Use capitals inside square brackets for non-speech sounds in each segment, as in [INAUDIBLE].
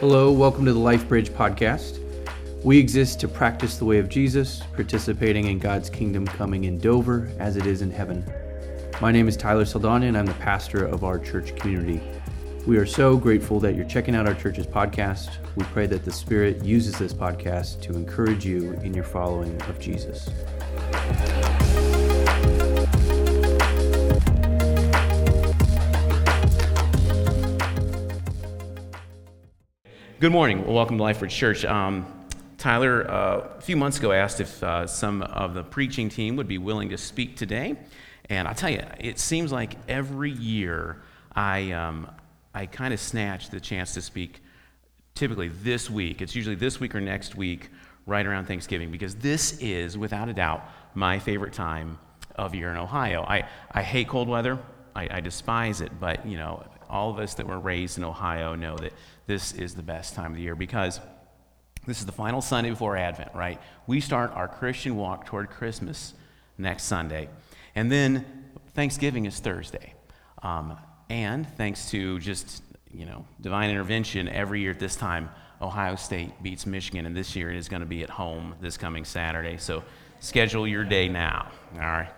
Hello, welcome to the Life Bridge podcast. We exist to practice the way of Jesus, participating in God's kingdom coming in Dover as it is in heaven. My name is Tyler Saldana, and I'm the pastor of our church community. We are so grateful that you're checking out our church's podcast. We pray that the Spirit uses this podcast to encourage you in your following of Jesus. Good morning. Well, welcome to Lifebridge Church. Um, Tyler, uh, a few months ago, asked if uh, some of the preaching team would be willing to speak today. And I'll tell you, it seems like every year I, um, I kind of snatch the chance to speak typically this week. It's usually this week or next week, right around Thanksgiving, because this is, without a doubt, my favorite time of year in Ohio. I, I hate cold weather. I, I despise it, but you know, all of us that were raised in Ohio know that this is the best time of the year because this is the final Sunday before Advent, right? We start our Christian walk toward Christmas next Sunday. And then Thanksgiving is Thursday. Um, and thanks to just, you know, divine intervention, every year at this time, Ohio State beats Michigan, and this year it is going to be at home this coming Saturday. So schedule your day now, all right?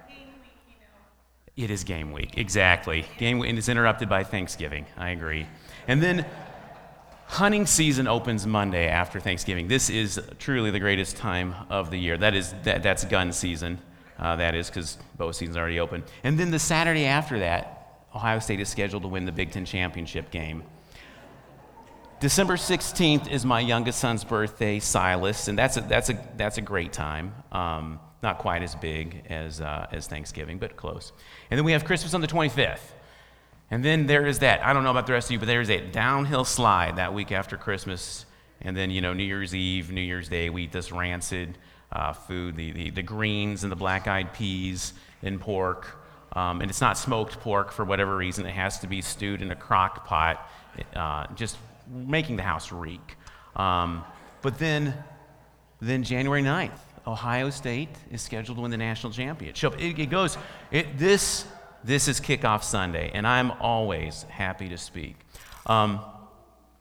It is game week, exactly. Game week, and it's interrupted by Thanksgiving. I agree. And then hunting season opens Monday after Thanksgiving. This is truly the greatest time of the year. That is that, that's gun season. Uh, that is because bow season's already open. And then the Saturday after that, Ohio State is scheduled to win the Big Ten championship game. December 16th is my youngest son's birthday, Silas, and that's a, that's a, that's a great time. Um, not quite as big as, uh, as Thanksgiving, but close. And then we have Christmas on the 25th. And then there is that, I don't know about the rest of you, but there's a downhill slide that week after Christmas. And then, you know, New Year's Eve, New Year's Day, we eat this rancid uh, food, the, the, the, greens and the black eyed peas and pork. Um, and it's not smoked pork for whatever reason. It has to be stewed in a crock pot, uh, just making the house reek. Um, but then, then January 9th, Ohio State is scheduled to win the national championship. It, it goes, it, this, this is kickoff Sunday, and I'm always happy to speak. Um,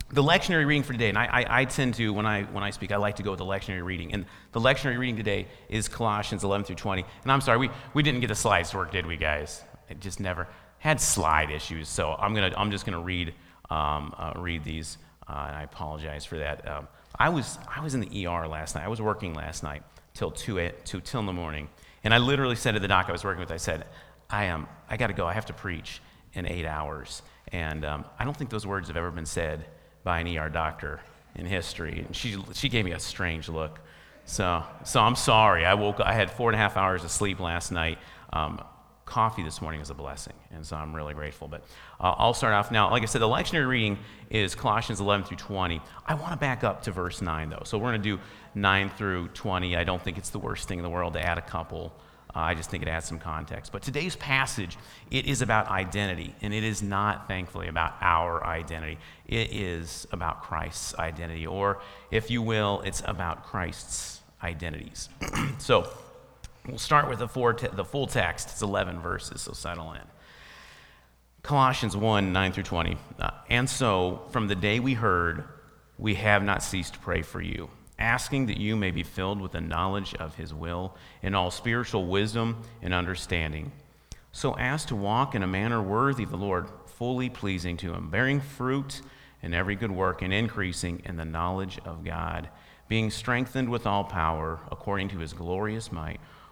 the lectionary reading for today, and I, I, I, tend to, when I, when I speak, I like to go with the lectionary reading. And the lectionary reading today is Colossians 11 through 20. And I'm sorry, we, we didn't get the slides to work, did we, guys? It just never had slide issues. So I'm, gonna, I'm just going to read, um, uh, read these, uh, and I apologize for that. Um, I, was, I was in the ER last night. I was working last night till 2, 8, 2 till in the morning. And I literally said to the doc I was working with, I said, I am, um, I got to go. I have to preach in eight hours. And um, I don't think those words have ever been said by an ER doctor in history. And she, she gave me a strange look. So, so I'm sorry. I woke. I had four and a half hours of sleep last night. Um, coffee this morning is a blessing, and so I'm really grateful. But uh, I'll start off now. Like I said, the lectionary reading is Colossians 11 through 20. I want to back up to verse 9, though. So we're going to do 9 through 20. I don't think it's the worst thing in the world to add a couple. Uh, I just think it adds some context. But today's passage, it is about identity, and it is not, thankfully, about our identity. It is about Christ's identity, or if you will, it's about Christ's identities. [CLEARS THROAT] so we'll start with the, te- the full text. It's 11 verses, so settle in. Colossians 1 9 through 20. Uh, and so, from the day we heard, we have not ceased to pray for you asking that you may be filled with the knowledge of his will in all spiritual wisdom and understanding, so as to walk in a manner worthy of the Lord, fully pleasing to him, bearing fruit in every good work and increasing in the knowledge of God, being strengthened with all power according to his glorious might,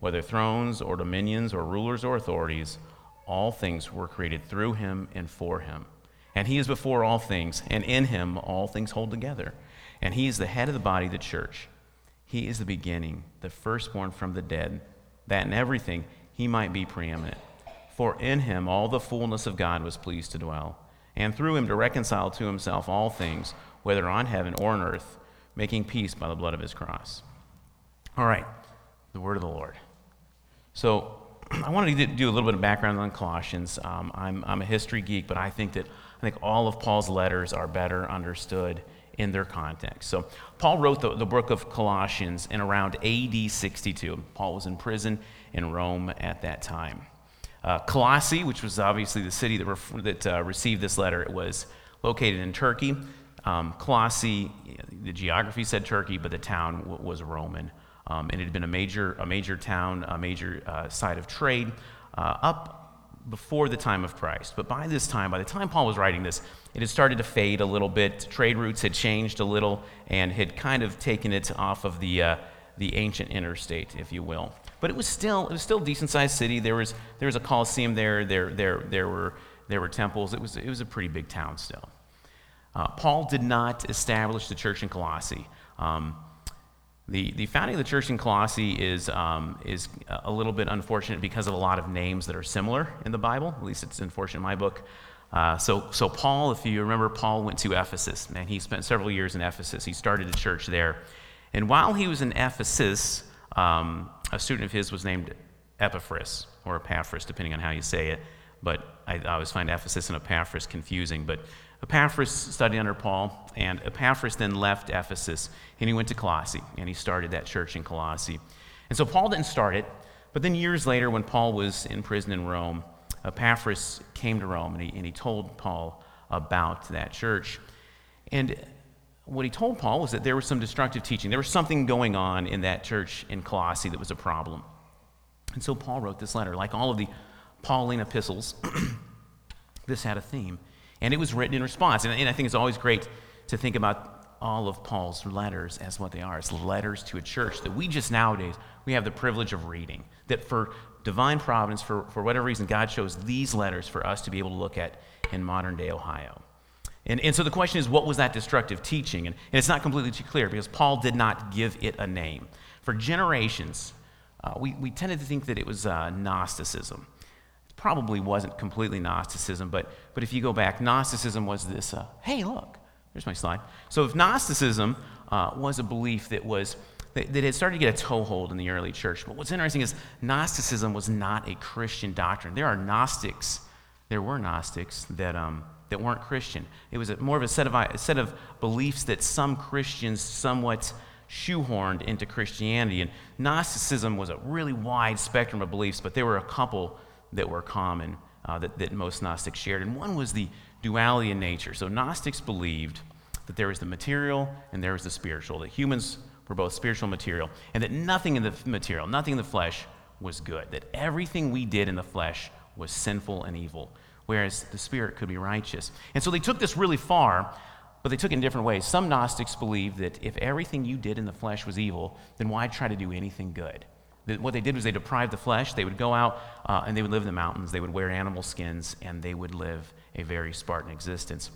whether thrones or dominions or rulers or authorities, all things were created through him and for him. And he is before all things, and in him all things hold together. And he is the head of the body, the church. He is the beginning, the firstborn from the dead, that in everything he might be preeminent. For in him all the fullness of God was pleased to dwell, and through him to reconcile to himself all things, whether on heaven or on earth, making peace by the blood of his cross. All right, the word of the Lord. So, [CLEARS THROAT] I wanted to do a little bit of background on Colossians. Um, I'm, I'm a history geek, but I think that I think all of Paul's letters are better understood in their context. So, Paul wrote the, the book of Colossians in around AD 62. Paul was in prison in Rome at that time. Uh, Colossae, which was obviously the city that, that uh, received this letter, it was located in Turkey. Um, Colossae, the geography said Turkey, but the town w- was Roman. Um, and it had been a major, a major town, a major uh, site of trade uh, up before the time of Christ. But by this time, by the time Paul was writing this, it had started to fade a little bit. Trade routes had changed a little and had kind of taken it off of the, uh, the ancient interstate, if you will. But it was still, it was still a decent sized city. There was, there was a Colosseum there, there, there, there, were, there were temples. It was, it was a pretty big town still. Uh, Paul did not establish the church in Colossae. Um, the, the founding of the church in Colossae is, um, is a little bit unfortunate because of a lot of names that are similar in the Bible. At least it's unfortunate in my book. Uh, so, so Paul, if you remember, Paul went to Ephesus, and he spent several years in Ephesus. He started a church there. And while he was in Ephesus, um, a student of his was named Epaphras, or Epaphras, depending on how you say it. But I, I always find Ephesus and Epaphras confusing. But Epaphras studied under Paul, and Epaphras then left Ephesus and he went to Colossae and he started that church in Colossae. And so Paul didn't start it, but then years later, when Paul was in prison in Rome, Epaphras came to Rome and he, and he told Paul about that church. And what he told Paul was that there was some destructive teaching. There was something going on in that church in Colossae that was a problem. And so Paul wrote this letter. Like all of the Pauline epistles, [CLEARS THROAT] this had a theme. And it was written in response. And, and I think it's always great to think about all of Paul's letters as what they are. It's letters to a church that we just nowadays, we have the privilege of reading. That for divine providence, for, for whatever reason, God chose these letters for us to be able to look at in modern day Ohio. And, and so the question is, what was that destructive teaching? And, and it's not completely too clear because Paul did not give it a name. For generations, uh, we, we tended to think that it was uh, Gnosticism probably wasn't completely Gnosticism, but, but if you go back, Gnosticism was this uh, hey, look, there's my slide. So if Gnosticism uh, was a belief that was that, had started to get a toehold in the early church, but what's interesting is Gnosticism was not a Christian doctrine. There are Gnostics, there were Gnostics that, um, that weren't Christian. It was a, more of a set of, a set of beliefs that some Christians somewhat shoehorned into Christianity. And Gnosticism was a really wide spectrum of beliefs, but there were a couple that were common uh, that, that most Gnostics shared. And one was the duality in nature. So Gnostics believed that there was the material and there was the spiritual, that humans were both spiritual and material, and that nothing in the material, nothing in the flesh was good, that everything we did in the flesh was sinful and evil, whereas the spirit could be righteous. And so they took this really far, but they took it in different ways. Some Gnostics believed that if everything you did in the flesh was evil, then why try to do anything good? What they did was they deprived the flesh. They would go out uh, and they would live in the mountains. They would wear animal skins and they would live a very Spartan existence.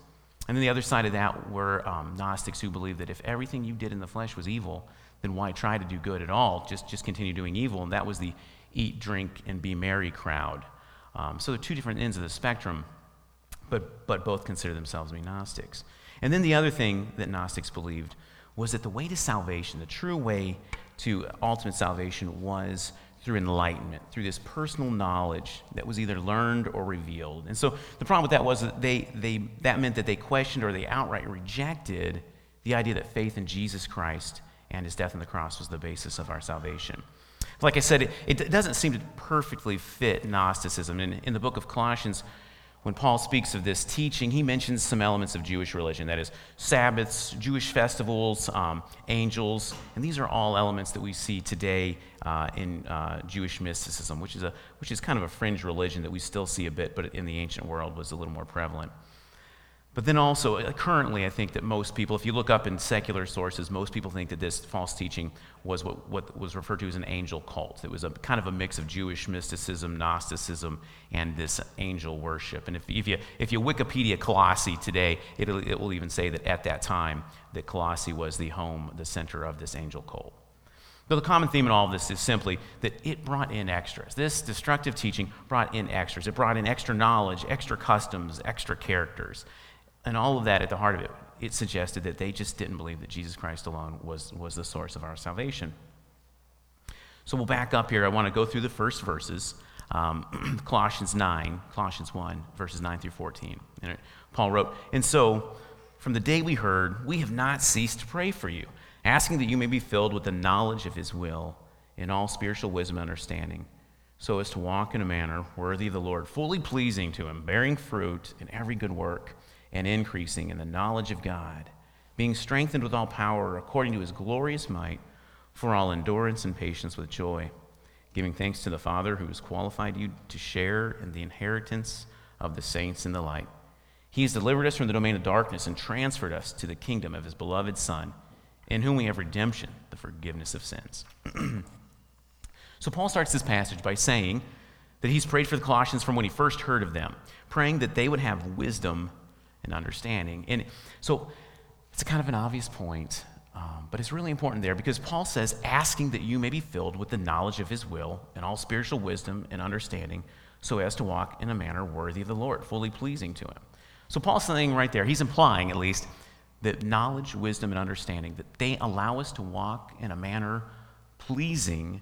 And then the other side of that were um, Gnostics who believed that if everything you did in the flesh was evil, then why try to do good at all? Just, just continue doing evil. And that was the eat, drink, and be merry crowd. Um, so they're two different ends of the spectrum, but, but both consider themselves to be Gnostics. And then the other thing that Gnostics believed was that the way to salvation, the true way to ultimate salvation was through enlightenment, through this personal knowledge that was either learned or revealed. And so the problem with that was that they, they, that meant that they questioned or they outright rejected the idea that faith in Jesus Christ and his death on the cross was the basis of our salvation. Like I said, it, it doesn't seem to perfectly fit Gnosticism. In, in the book of Colossians, when Paul speaks of this teaching, he mentions some elements of Jewish religion that is, Sabbaths, Jewish festivals, um, angels, and these are all elements that we see today uh, in uh, Jewish mysticism, which is, a, which is kind of a fringe religion that we still see a bit, but in the ancient world was a little more prevalent. But then also, uh, currently, I think that most people, if you look up in secular sources, most people think that this false teaching was what, what was referred to as an angel cult. It was a kind of a mix of Jewish mysticism, Gnosticism, and this angel worship. And if, if, you, if you Wikipedia Colossae today, it it will even say that at that time, that Colossae was the home, the center of this angel cult. So the common theme in all of this is simply that it brought in extras. This destructive teaching brought in extras. It brought in extra knowledge, extra customs, extra characters. And all of that at the heart of it it suggested that they just didn't believe that Jesus Christ alone was, was the source of our salvation. So we'll back up here. I want to go through the first verses. Um, [CLEARS THROAT] Colossians 9, Colossians 1, verses 9 through 14. And Paul wrote, And so, from the day we heard, we have not ceased to pray for you, asking that you may be filled with the knowledge of his will in all spiritual wisdom and understanding, so as to walk in a manner worthy of the Lord, fully pleasing to him, bearing fruit in every good work, and increasing in the knowledge of God, being strengthened with all power according to his glorious might for all endurance and patience with joy, giving thanks to the Father who has qualified you to share in the inheritance of the saints in the light. He has delivered us from the domain of darkness and transferred us to the kingdom of his beloved Son, in whom we have redemption, the forgiveness of sins. [CLEARS THROAT] so Paul starts this passage by saying that he's prayed for the Colossians from when he first heard of them, praying that they would have wisdom and understanding. And so it's kind of an obvious point, um, but it's really important there because Paul says, asking that you may be filled with the knowledge of his will and all spiritual wisdom and understanding, so as to walk in a manner worthy of the Lord, fully pleasing to him. So Paul's saying right there, he's implying at least, that knowledge, wisdom, and understanding, that they allow us to walk in a manner pleasing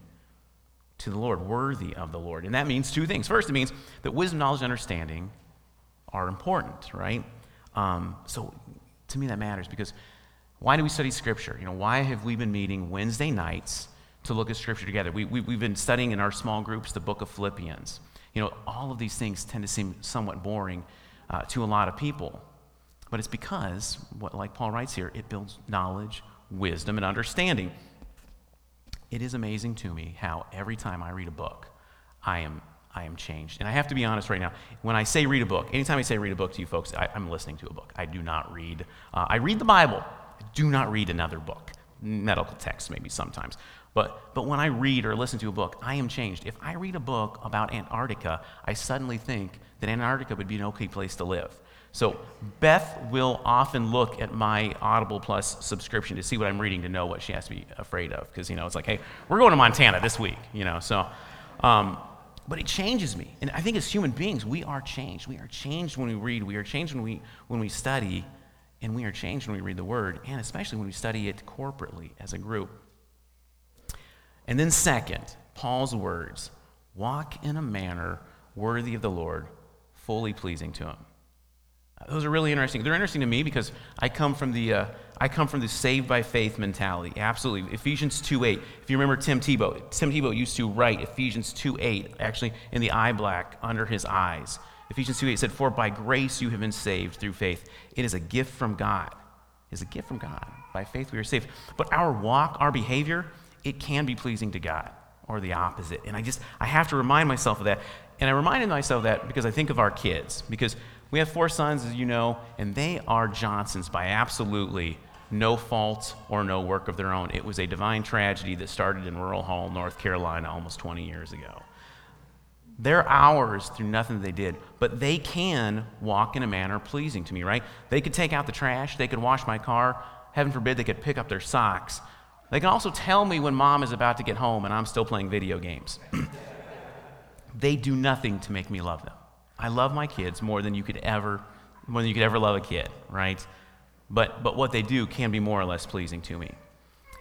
to the Lord, worthy of the Lord. And that means two things. First, it means that wisdom, knowledge, and understanding are important, right? Um, so to me, that matters because why do we study Scripture? You know, why have we been meeting Wednesday nights to look at Scripture together? We, we, we've been studying in our small groups the book of Philippians. You know, all of these things tend to seem somewhat boring uh, to a lot of people. But it's because, what, like Paul writes here, it builds knowledge, wisdom, and understanding. It is amazing to me how every time I read a book, I am, I am changed. And I have to be honest right now. When I say read a book, anytime I say read a book to you folks, I, am listening to a book. I do not read. Uh, I read the Bible. I do not read another book. Medical text, maybe sometimes. But, but when I read or listen to a book, I am changed. If I read a book about Antarctica, I suddenly think that Antarctica would be an okay place to live. So Beth will often look at my Audible Plus subscription to see what I'm reading to know what she has to be afraid of. Because, you know, it's like, hey, we're going to Montana this week, you know. So, um, but it changes me. And I think as human beings, we are changed. We are changed when we read. We are changed when we, when we study. And we are changed when we read the Word, and especially when we study it corporately as a group. And then, second, Paul's words walk in a manner worthy of the Lord, fully pleasing to Him. Those are really interesting. They're interesting to me because I come from the, uh, I come from the saved by faith mentality. Absolutely. Ephesians 2.8. If you remember Tim Tebow, Tim Tebow used to write Ephesians 2.8, actually in the eye black under his eyes. Ephesians 2.8 said, For by grace you have been saved through faith. It is a gift from God. It is a gift from God. By faith we are saved. But our walk, our behavior, it can be pleasing to God or the opposite. And I just, I have to remind myself of that. And I reminded myself of that because I think of our kids. Because we have four sons, as you know, and they are Johnsons by absolutely no fault or no work of their own. It was a divine tragedy that started in Rural Hall, North Carolina, almost 20 years ago. They're ours through nothing they did, but they can walk in a manner pleasing to me, right? They could take out the trash, they could wash my car, heaven forbid, they could pick up their socks. They can also tell me when mom is about to get home and I'm still playing video games. [CLEARS THROAT] they do nothing to make me love them. I love my kids more than you could ever, more than you could ever love a kid, right? But, but what they do can be more or less pleasing to me.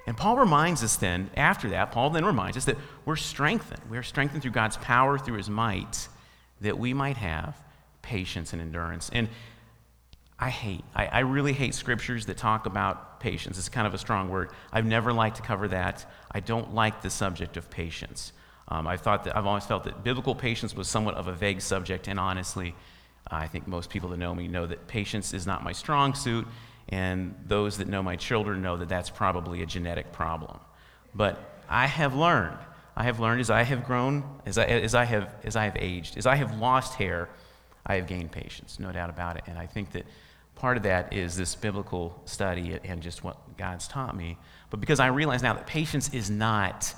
And Paul reminds us then, after that, Paul then reminds us that we're strengthened. We are strengthened through God's power, through his might, that we might have patience and endurance. And I hate, I, I, really hate scriptures that talk about patience. It's kind of a strong word. I've never liked to cover that. I don't like the subject of patience. Um, I thought that I've always felt that biblical patience was somewhat of a vague subject, and honestly, I think most people that know me know that patience is not my strong suit, and those that know my children know that that's probably a genetic problem. But I have learned, I have learned as I have grown, as I, as I, have, as I have aged, as I have lost hair, I have gained patience, no doubt about it. And I think that part of that is this biblical study and just what God's taught me. But because I realize now that patience is not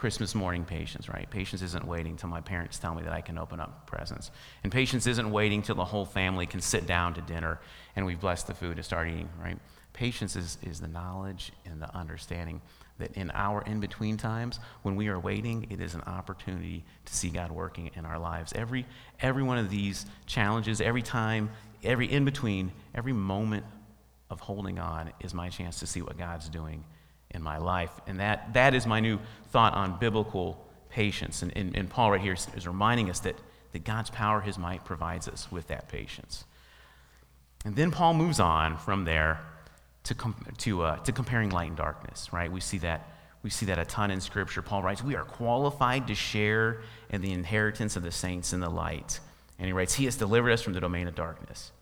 Christmas morning patience, right? Patience isn't waiting till my parents tell me that I can open up presents. And patience isn't waiting till the whole family can sit down to dinner and we've blessed the food to start eating, right? Patience is, is the knowledge and the understanding that in our in between times, when we are waiting, it is an opportunity to see God working in our lives. Every, every one of these challenges, every time, every in between, every moment of holding on is my chance to see what God's doing in my life. And that, that is my new thought on biblical patience. And, and, and Paul, right here, is, is reminding us that, that God's power, his might, provides us with that patience. And then Paul moves on from there to, com- to, uh, to comparing light and darkness, right? We see that. We see that a ton in Scripture. Paul writes, We are qualified to share in the inheritance of the saints in the light. And he writes, He has delivered us from the domain of darkness.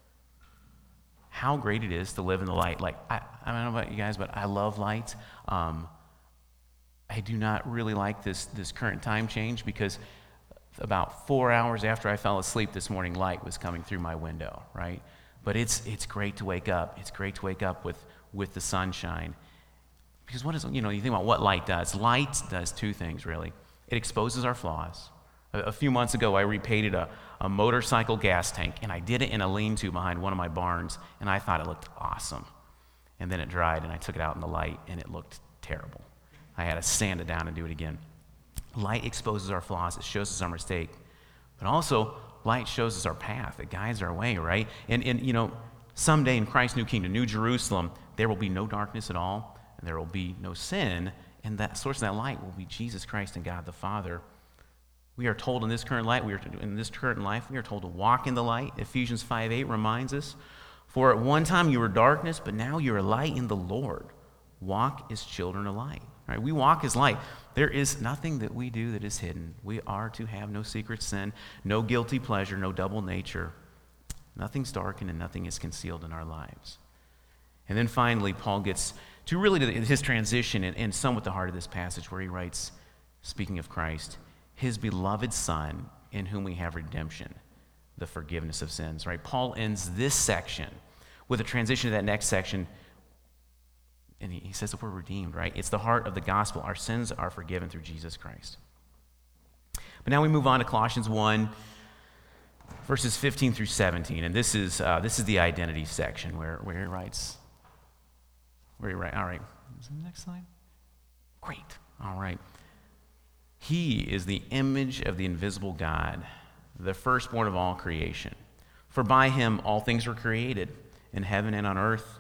How great it is to live in the light. Like, I, I don't know about you guys, but I love light. Um, I do not really like this, this current time change because about four hours after I fell asleep this morning, light was coming through my window, right? But it's, it's great to wake up. It's great to wake up with, with the sunshine. Because what is, you know, you think about what light does. Light does two things, really. It exposes our flaws. A, a few months ago, I repainted a, a motorcycle gas tank, and I did it in a lean to behind one of my barns, and I thought it looked awesome. And then it dried, and I took it out in the light, and it looked terrible. I had to sand it down and do it again. Light exposes our flaws, it shows us our mistake. But also, light shows us our path, it guides our way, right? And, and you know, someday in Christ's new kingdom, New Jerusalem, there will be no darkness at all, and there will be no sin, and that source of that light will be Jesus Christ and God the Father. We are told in this current light, we are in this current life, we are told to walk in the light. Ephesians 5 8 reminds us, For at one time you were darkness, but now you are light in the Lord. Walk as children of light. Right? We walk as light. There is nothing that we do that is hidden. We are to have no secret sin, no guilty pleasure, no double nature. Nothing's darkened and nothing is concealed in our lives. And then finally, Paul gets to really his transition and, and somewhat the heart of this passage where he writes, speaking of Christ, his beloved Son, in whom we have redemption, the forgiveness of sins. Right? Paul ends this section with a transition to that next section and he, says that we're redeemed, right? It's the heart of the gospel. Our sins are forgiven through Jesus Christ. But now we move on to Colossians 1, verses 15 through 17. And this is, uh, this is the identity section where, where he writes, where he writes, all right, is the next slide? Great, all right. He is the image of the invisible God, the firstborn of all creation. For by him all things were created, in heaven and on earth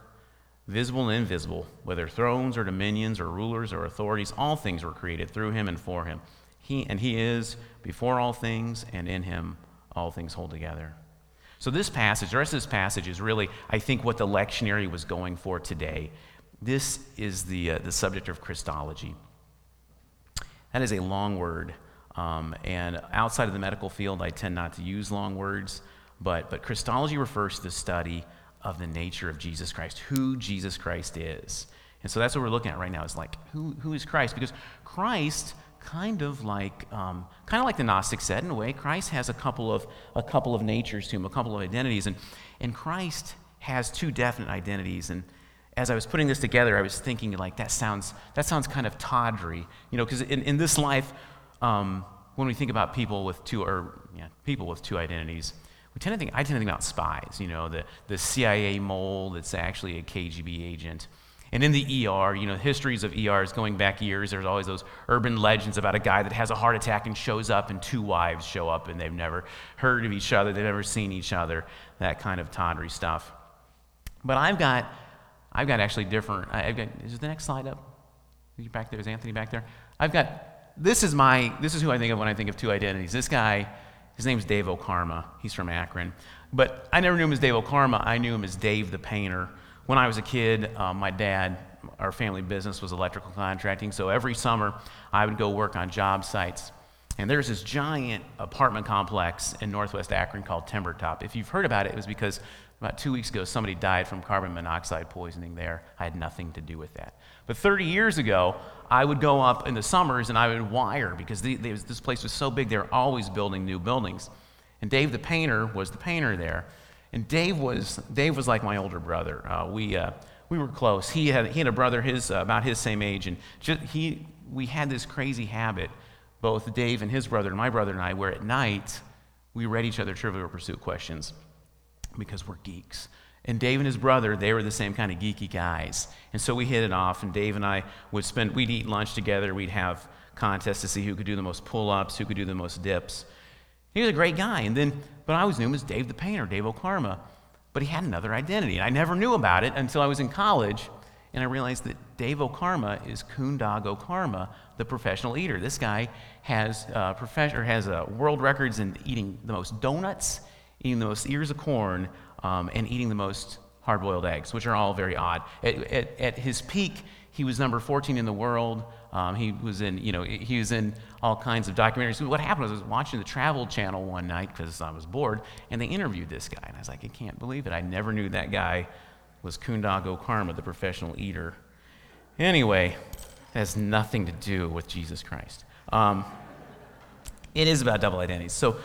visible and invisible, whether thrones or dominions or rulers or authorities, all things were created through him and for him. He, and he is before all things, and in him all things hold together. So, this passage, the rest of this passage is really, I think, what the lectionary was going for today. This is the, uh, the subject of Christology. That is a long word. Um, and outside of the medical field, I tend not to use long words. But, but Christology refers to the study of the nature of Jesus Christ, who Jesus Christ is. And so that's what we're looking at right now is like, who, who is Christ? Because Christ, kind of like, um, kind of like the Gnostic said in a way, Christ has a couple of, a couple of natures to him, a couple of identities. And, and Christ has two definite identities. And as I was putting this together, I was thinking like, that sounds, that sounds kind of tawdry. You know, because in, in this life, um, when we think about people with two, or yeah, people with two identities, we tend to think, I tend to think about spies, you know, the, the CIA mole that's actually a KGB agent. And in the ER, you know, histories of ERs going back years, there's always those urban legends about a guy that has a heart attack and shows up, and two wives show up, and they've never heard of each other, they've never seen each other, that kind of tawdry stuff. But I've got, I've got actually different. I've got, is the next slide up? Are you back there? Is Anthony back there? I've got, this is my, this is who I think of when I think of two identities. This guy his name's Dave O'Karma. He's from Akron. But I never knew him as Dave O'Karma. I knew him as Dave the painter. When I was a kid, uh, my dad, our family business was electrical contracting. So every summer, I would go work on job sites. And there's this giant apartment complex in northwest Akron called Timbertop. If you've heard about it, it was because about two weeks ago somebody died from carbon monoxide poisoning there. I had nothing to do with that. But 30 years ago, I would go up in the summers and I would wire because the, this place was so big, they were always building new buildings. And Dave the painter was the painter there. And Dave was, Dave was like my older brother. Uh, we, uh, we were close. He had, he had a brother his, uh, about his same age, and just, he, we had this crazy habit, both Dave and his brother and my brother and I, where at night we read each other Trivial Pursuit questions because we're geeks. And Dave and his brother, they were the same kind of geeky guys. And so we hit it off, and Dave and I would spend, we'd eat lunch together, we'd have contests to see who could do the most pull ups, who could do the most dips. He was a great guy. And then, but I always knew him as Dave the painter, Dave O'Karma. but he had another identity. And I never knew about it until I was in college and I realized that Dave O'Karma is Coondog Okarma, the professional eater. This guy has, uh, has uh, world records in eating the most donuts, eating the most ears of corn, um, and eating the most hard boiled eggs, which are all very odd. At, at, at, his peak, he was number 14 in the world. Um, he was in, you know, he was in all kinds of documentaries. What happened was I was watching the Travel Channel one night because I was bored, and they interviewed this guy, and I was like, I can't believe it. I never knew that guy was Coondog O'Karma, the professional eater. Anyway, it has nothing to do with Jesus Christ. Um, it is about double identities. So,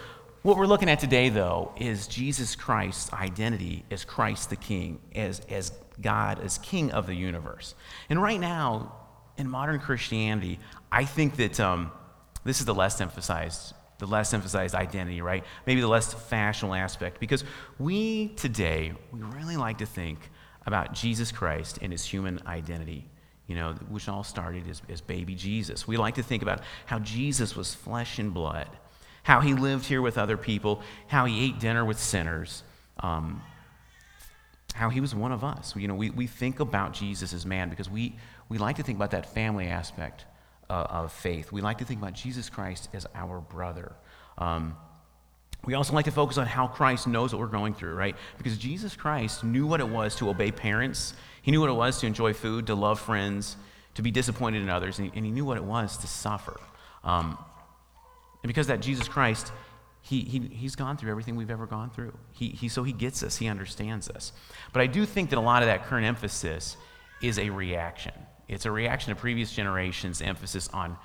what we're looking at today, though, is Jesus Christ's identity as Christ the King, as, as God, as King of the universe. And right now, in modern Christianity, I think that um, this is the less emphasized the less emphasized identity, right? Maybe the less fashionable aspect. Because we today, we really like to think about Jesus Christ and his human identity, you know, which all started as, as baby Jesus. We like to think about how Jesus was flesh and blood, how he lived here with other people, how he ate dinner with sinners, um, how he was one of us. You know, we, we think about Jesus as man because we, we like to think about that family aspect uh, of faith. We like to think about Jesus Christ as our brother. Um, we also like to focus on how Christ knows what we're going through, right? Because Jesus Christ knew what it was to obey parents, he knew what it was to enjoy food, to love friends, to be disappointed in others, and he, and he knew what it was to suffer. Um, and because that Jesus Christ, he, he, he's gone through everything we've ever gone through. He, he, so he gets us, he understands us. But I do think that a lot of that current emphasis is a reaction. It's a reaction to previous generations' emphasis on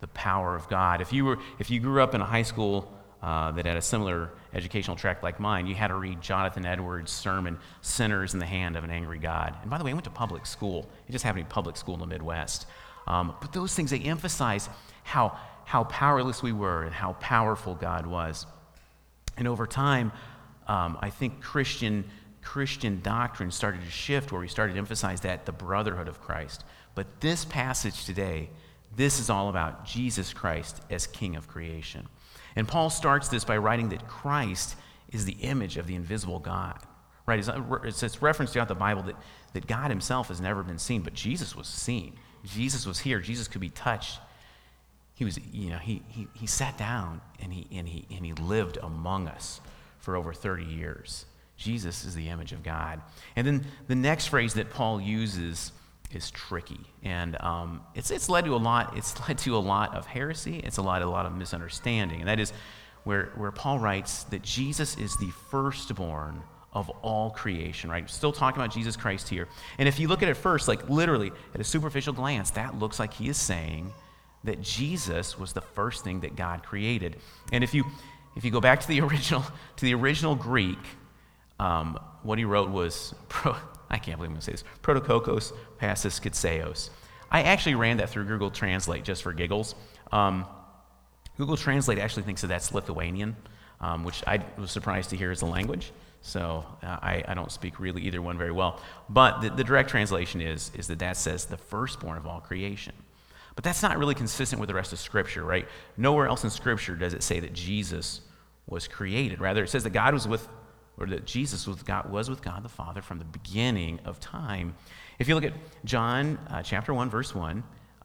the power of God. If you, were, if you grew up in a high school uh, that had a similar educational track like mine, you had to read Jonathan Edwards' sermon, Sinners in the Hand of an Angry God. And by the way, I went to public school. It just happened to be public school in the Midwest. Um, but those things, they emphasize how, how powerless we were and how powerful God was. And over time, um, I think Christian, Christian doctrine started to shift where we started to emphasize that, the brotherhood of Christ. But this passage today, this is all about Jesus Christ as King of creation. And Paul starts this by writing that Christ is the image of the invisible God. Right? It's, it's referenced throughout the Bible that, that God himself has never been seen, but Jesus was seen. Jesus was here. Jesus could be touched. He was, you know, he, he, he sat down and he, and, he, and he lived among us for over 30 years. Jesus is the image of God. And then the next phrase that Paul uses is tricky, and um, it's, it's led to a lot. [LAUGHS] It's led to a lot of heresy. It's a lot a lot of misunderstanding, and that is where where Paul writes that Jesus is the firstborn of all creation. Right, still talking about Jesus Christ here. And if you look at it first, like literally at a superficial glance, that looks like he is saying that Jesus was the first thing that God created. And if you if you go back to the [LAUGHS] original to the original Greek, um, what he wrote was pro, [LAUGHS] I can't believe I'm going to say this. Protokokos passus skitseos. I actually ran that through Google Translate just for giggles. Um, Google Translate actually thinks that that's Lithuanian, um, which I was surprised to hear as a language. So uh, I, I, don't speak really either one very well. But the, the direct translation is, is that that says the firstborn of all creation. But that's not really consistent with the rest of Scripture, right? Nowhere else in Scripture does it say that Jesus was created. Rather, it says that God was with or that Jesus was, God, was with God the Father from the beginning of time. If you look at John uh, chapter 1, verse 1,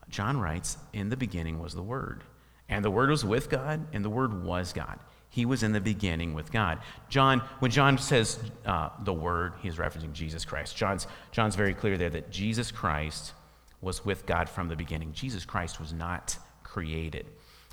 John writes, In the beginning was the Word. And the Word was with God, and the Word was God. He was in the beginning with God. John, when John says uh, the Word, he's referencing Jesus Christ. John's, John's very clear there that Jesus Christ was with God from the beginning. Jesus Christ was not created.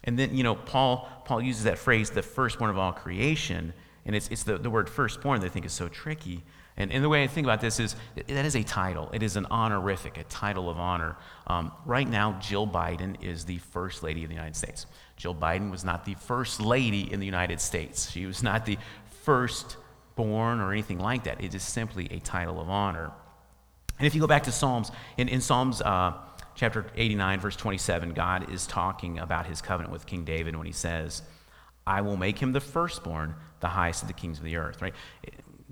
And then, you know, Paul, Paul uses that phrase, the firstborn of all creation, and it's, it's the, the word firstborn that I think is so tricky. And, and the way I think about this is that is a title. It is an honorific, a title of honor. Um, right now, Jill Biden is the First Lady of the United States. Jill Biden was not the First Lady in the United States. She was not the first born or anything like that. It is simply a title of honor. And if you go back to Psalms, in, in Psalms uh, chapter 89, verse 27, God is talking about his covenant with King David when he says, I will make him the firstborn, the highest of the kings of the earth, right?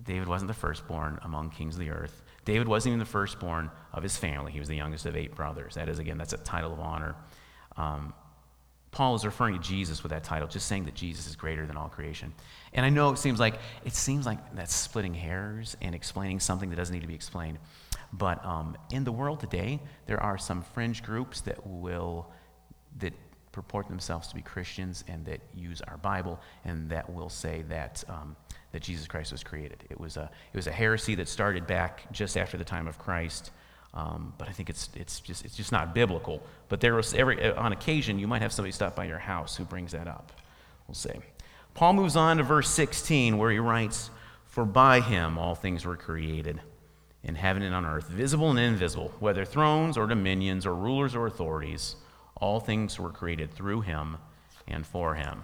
David wasn't the firstborn among kings of the earth. David wasn't even the firstborn of his family. He was the youngest of eight brothers. That is, again, that's a title of honor. Um, Paul is referring to Jesus with that title, just saying that Jesus is greater than all creation. And I know it seems like it seems like that's splitting hairs and explaining something that doesn't need to be explained. But um, in the world today, there are some fringe groups that will that purport themselves to be Christians and that use our Bible and that will say that um, that Jesus Christ was created. It was a it was a heresy that started back just after the time of Christ. Um, but I think it's, it's, just, it's just not biblical. But there was every, uh, on occasion, you might have somebody stop by your house who brings that up. We'll see. Paul moves on to verse 16, where he writes, For by him all things were created, in heaven and on earth, visible and invisible, whether thrones or dominions or rulers or authorities, all things were created through him and for him.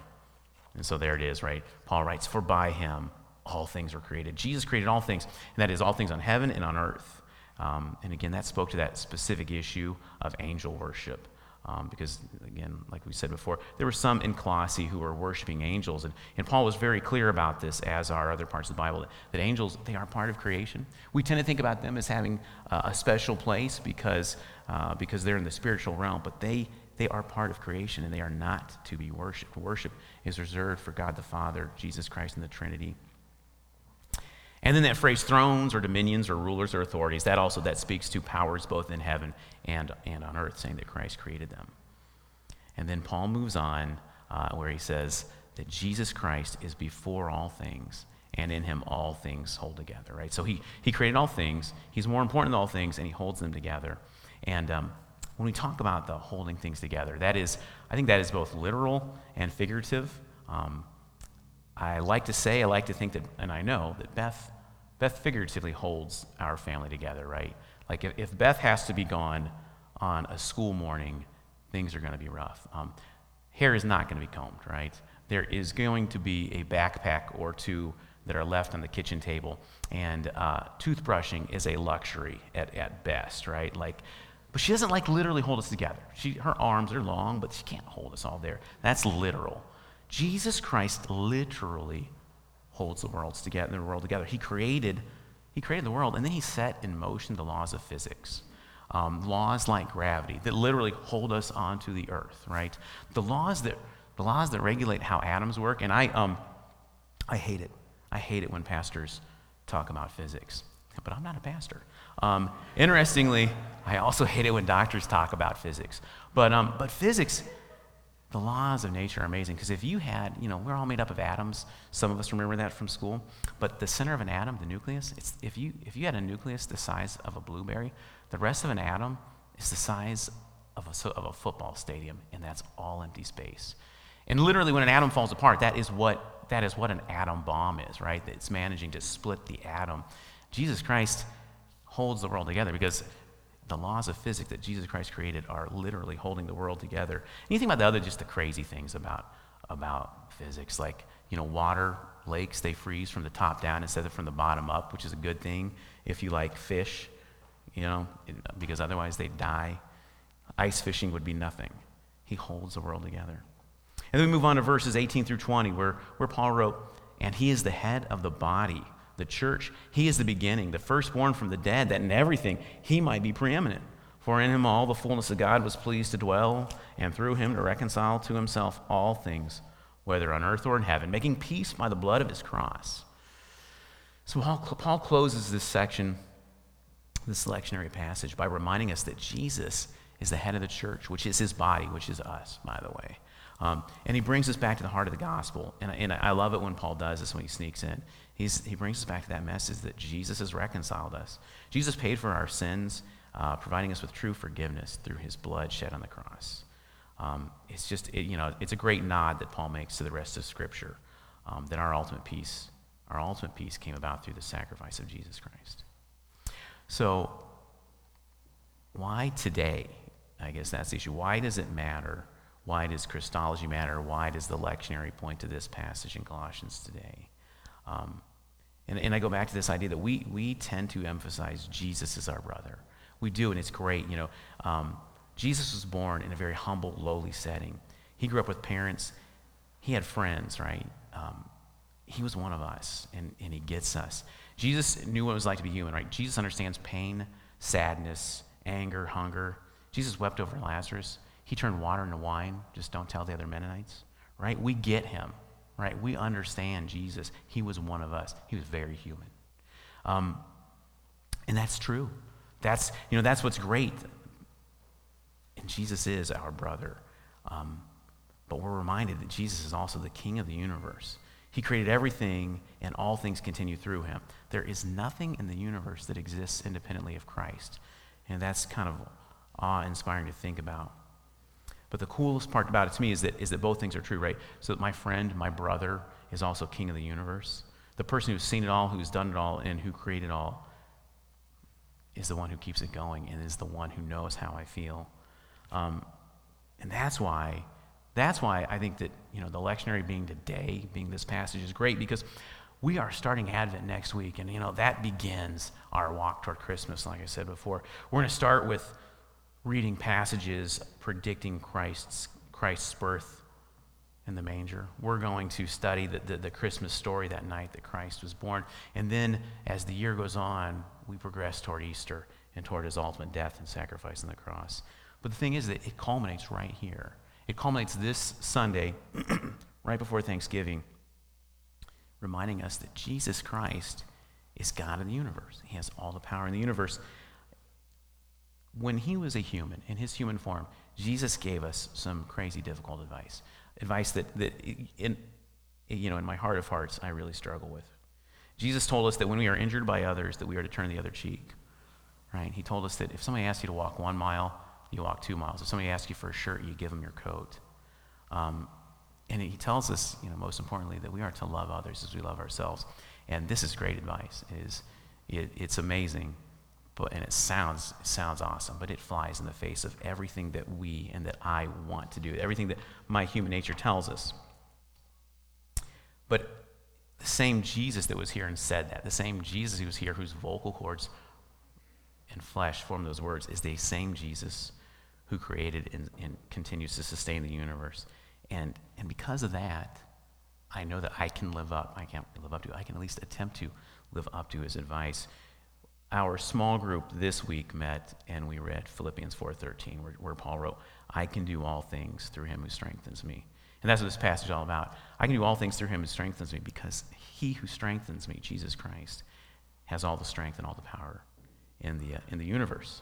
And so there it is, right? Paul writes, For by him all things were created. Jesus created all things, and that is all things on heaven and on earth. Um, and again, that spoke to that specific issue of angel worship. Um, because, again, like we said before, there were some in Colossae who were worshiping angels. And, and Paul was very clear about this, as are other parts of the Bible, that, that angels, they are part of creation. We tend to think about them as having uh, a special place because, uh, because they're in the spiritual realm, but they, they are part of creation and they are not to be worshiped. Worship is reserved for God the Father, Jesus Christ, and the Trinity. And then that phrase thrones or dominions or rulers or authorities, that also that speaks to powers both in heaven and, and on earth, saying that Christ created them. And then Paul moves on uh, where he says that Jesus Christ is before all things, and in him all things hold together, right? So he, he created all things, he's more important than all things, and he holds them together. And um, when we talk about the holding things together, that is, I think that is both literal and figurative. Um, I like to say, I like to think that, and I know that Beth, Beth figuratively holds our family together, right? Like if, if Beth has to be gone on a school morning, things are going to be rough. Um, hair is not going to be combed, right? There is going to be a backpack or two that are left on the kitchen table, and uh, toothbrushing is a luxury at, at best, right? Like, but she doesn't like literally hold us together. She, her arms are long, but she can't hold us all there. That's literal. Jesus Christ literally holds the worlds together, the world together. He created, he created the world, and then he set in motion the laws of physics. Um, laws like gravity that literally hold us onto the earth, right? The laws that the laws that regulate how atoms work, and I um, I hate it. I hate it when pastors talk about physics, but I'm not a pastor. Um, interestingly, I also hate it when doctors talk about physics. But um, but physics the laws of nature are amazing because if you had, you know, we're all made up of atoms. Some of us remember that from school. But the center of an atom, the nucleus, if, you, if you had a nucleus the size of a blueberry, the rest of an atom is the size of a, of a football stadium, and that's all empty space. And literally, when an atom falls apart, that is what, that is what an atom bomb is, right? It's managing to split the atom. Jesus Christ holds the world together because the laws of physics that Jesus Christ created are literally holding the world together. And you think about the other, just the crazy things about, about physics, like, you know, water, lakes, they freeze from the top down instead of from the bottom up, which is a good thing if you like fish, you know, because otherwise they die. Ice fishing would be nothing. He holds the world together. And then we move on to verses 18 through 20, where, where Paul wrote, And he is the head of the body the church. He is the beginning, the firstborn from the dead, that in everything he might be preeminent. For in him all the fullness of God was pleased to dwell, and through him to reconcile to himself all things, whether on earth or in heaven, making peace by the blood of his cross. So Paul, closes this section, this lectionary passage, by reminding us that Jesus is the head of the church, which is his body, which is us, by the way. Um, and he brings us back to the heart of the gospel. And, and I love it when Paul does this when he sneaks in. He's, he brings us back to that message that Jesus has reconciled us. Jesus paid for our sins, uh, providing us with true forgiveness through his blood shed on the cross. Um, it's just, it, you know, it's a great nod that Paul makes to the rest of Scripture um, that our ultimate peace, our ultimate peace came about through the sacrifice of Jesus Christ. So, why today? I guess that's the issue. Why does it matter? Why does Christology matter? Why does the lectionary point to this passage in Colossians today? Um, and, and I go back to this idea that we, we tend to emphasize Jesus as our brother. We do, and it's great. You know, um, Jesus was born in a very humble, lowly setting. He grew up with parents. He had friends, right? Um, he was one of us, and, and he gets us. Jesus knew what it was like to be human, right? Jesus understands pain, sadness, anger, hunger. Jesus wept over Lazarus. he turned water into wine. Just don't tell the other Mennonites, right? We get him, right? We understand Jesus. He was one of us. He was very human. Um, and that's true. That's, you know, that's what's great. And Jesus is our brother. Um, but we're reminded that Jesus is also the king of the universe. He created everything, and all things continue through him. There is nothing in the universe that exists independently of Christ. And that's kind of awe inspiring to think about. But the coolest part about it to me is that, is that both things are true, right? So that my friend, my brother, is also king of the universe. The person who's seen it all, who's done it all, and who created it all is the one who keeps it going and is the one who knows how I feel. Um, and that's why, that's why I think that, you know, the lectionary being today, being this passage is great because we are starting Advent next week, and you know that begins our walk toward Christmas. Like I said before, we're going to start with reading passages predicting Christ's Christ's birth in the manger. We're going to study the, the, the, Christmas story that night that Christ was born, and then as the year goes on, we progress toward Easter and toward His ultimate death and sacrifice on the cross. But the thing is that it culminates right here. It culminates this Sunday, [CLEARS THROAT] right before Thanksgiving reminding us that Jesus Christ is God of the universe. He has all the power in the universe. When he was a human, in his human form, Jesus gave us some crazy difficult advice. Advice that, that in, you know, in my heart of hearts, I really struggle with. Jesus told us that when we are injured by others, that we are to turn the other cheek. Right? He told us that if somebody asks you to walk one mile, you walk two miles. If somebody asks you for a shirt, you give them your coat. Um, and he tells us, you know, most importantly, that we are to love others as we love ourselves. And this is great advice. It is, it, it's amazing, but and it sounds sounds awesome, but it flies in the face of everything that we and that I want to do, everything that my human nature tells us. But the same Jesus that was here and said that, the same Jesus who was here, whose vocal cords and flesh formed those words, is the same Jesus who created and, and continues to sustain the universe. And, and because of that, I know that I can live up. I can't live up to. I can at least attempt to live up to his advice. Our small group this week met and we read Philippians 4:13, where, where Paul wrote, "I can do all things through him who strengthens me." And that's what this passage is all about. I can do all things through him who strengthens me because he who strengthens me, Jesus Christ, has all the strength and all the power in the, uh, in the universe.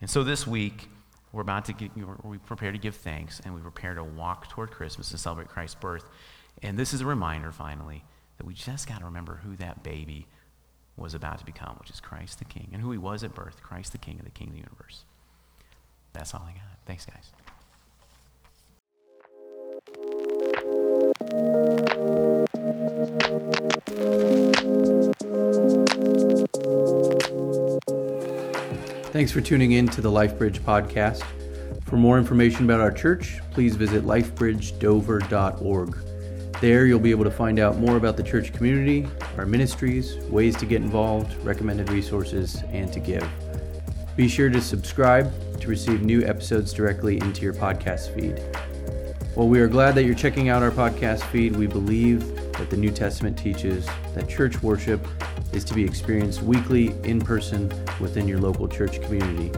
And so this week, we're about to get, we prepare to give thanks and we prepare to walk toward Christmas and celebrate Christ's birth. And this is a reminder, finally, that we just got to remember who that baby was about to become, which is Christ the King, and who he was at birth Christ the King of the King of the universe. That's all I got. Thanks, guys. Thanks for tuning in to the LifeBridge podcast. For more information about our church, please visit lifebridgedover.org. There, you'll be able to find out more about the church community, our ministries, ways to get involved, recommended resources, and to give. Be sure to subscribe to receive new episodes directly into your podcast feed. While we are glad that you're checking out our podcast feed, we believe that the New Testament teaches that church worship is to be experienced weekly in person within your local church community.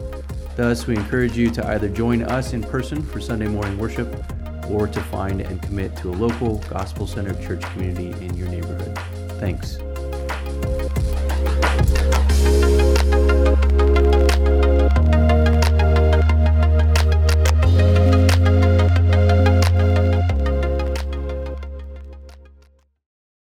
Thus, we encourage you to either join us in person for Sunday morning worship or to find and commit to a local gospel centered church community in your neighborhood. Thanks.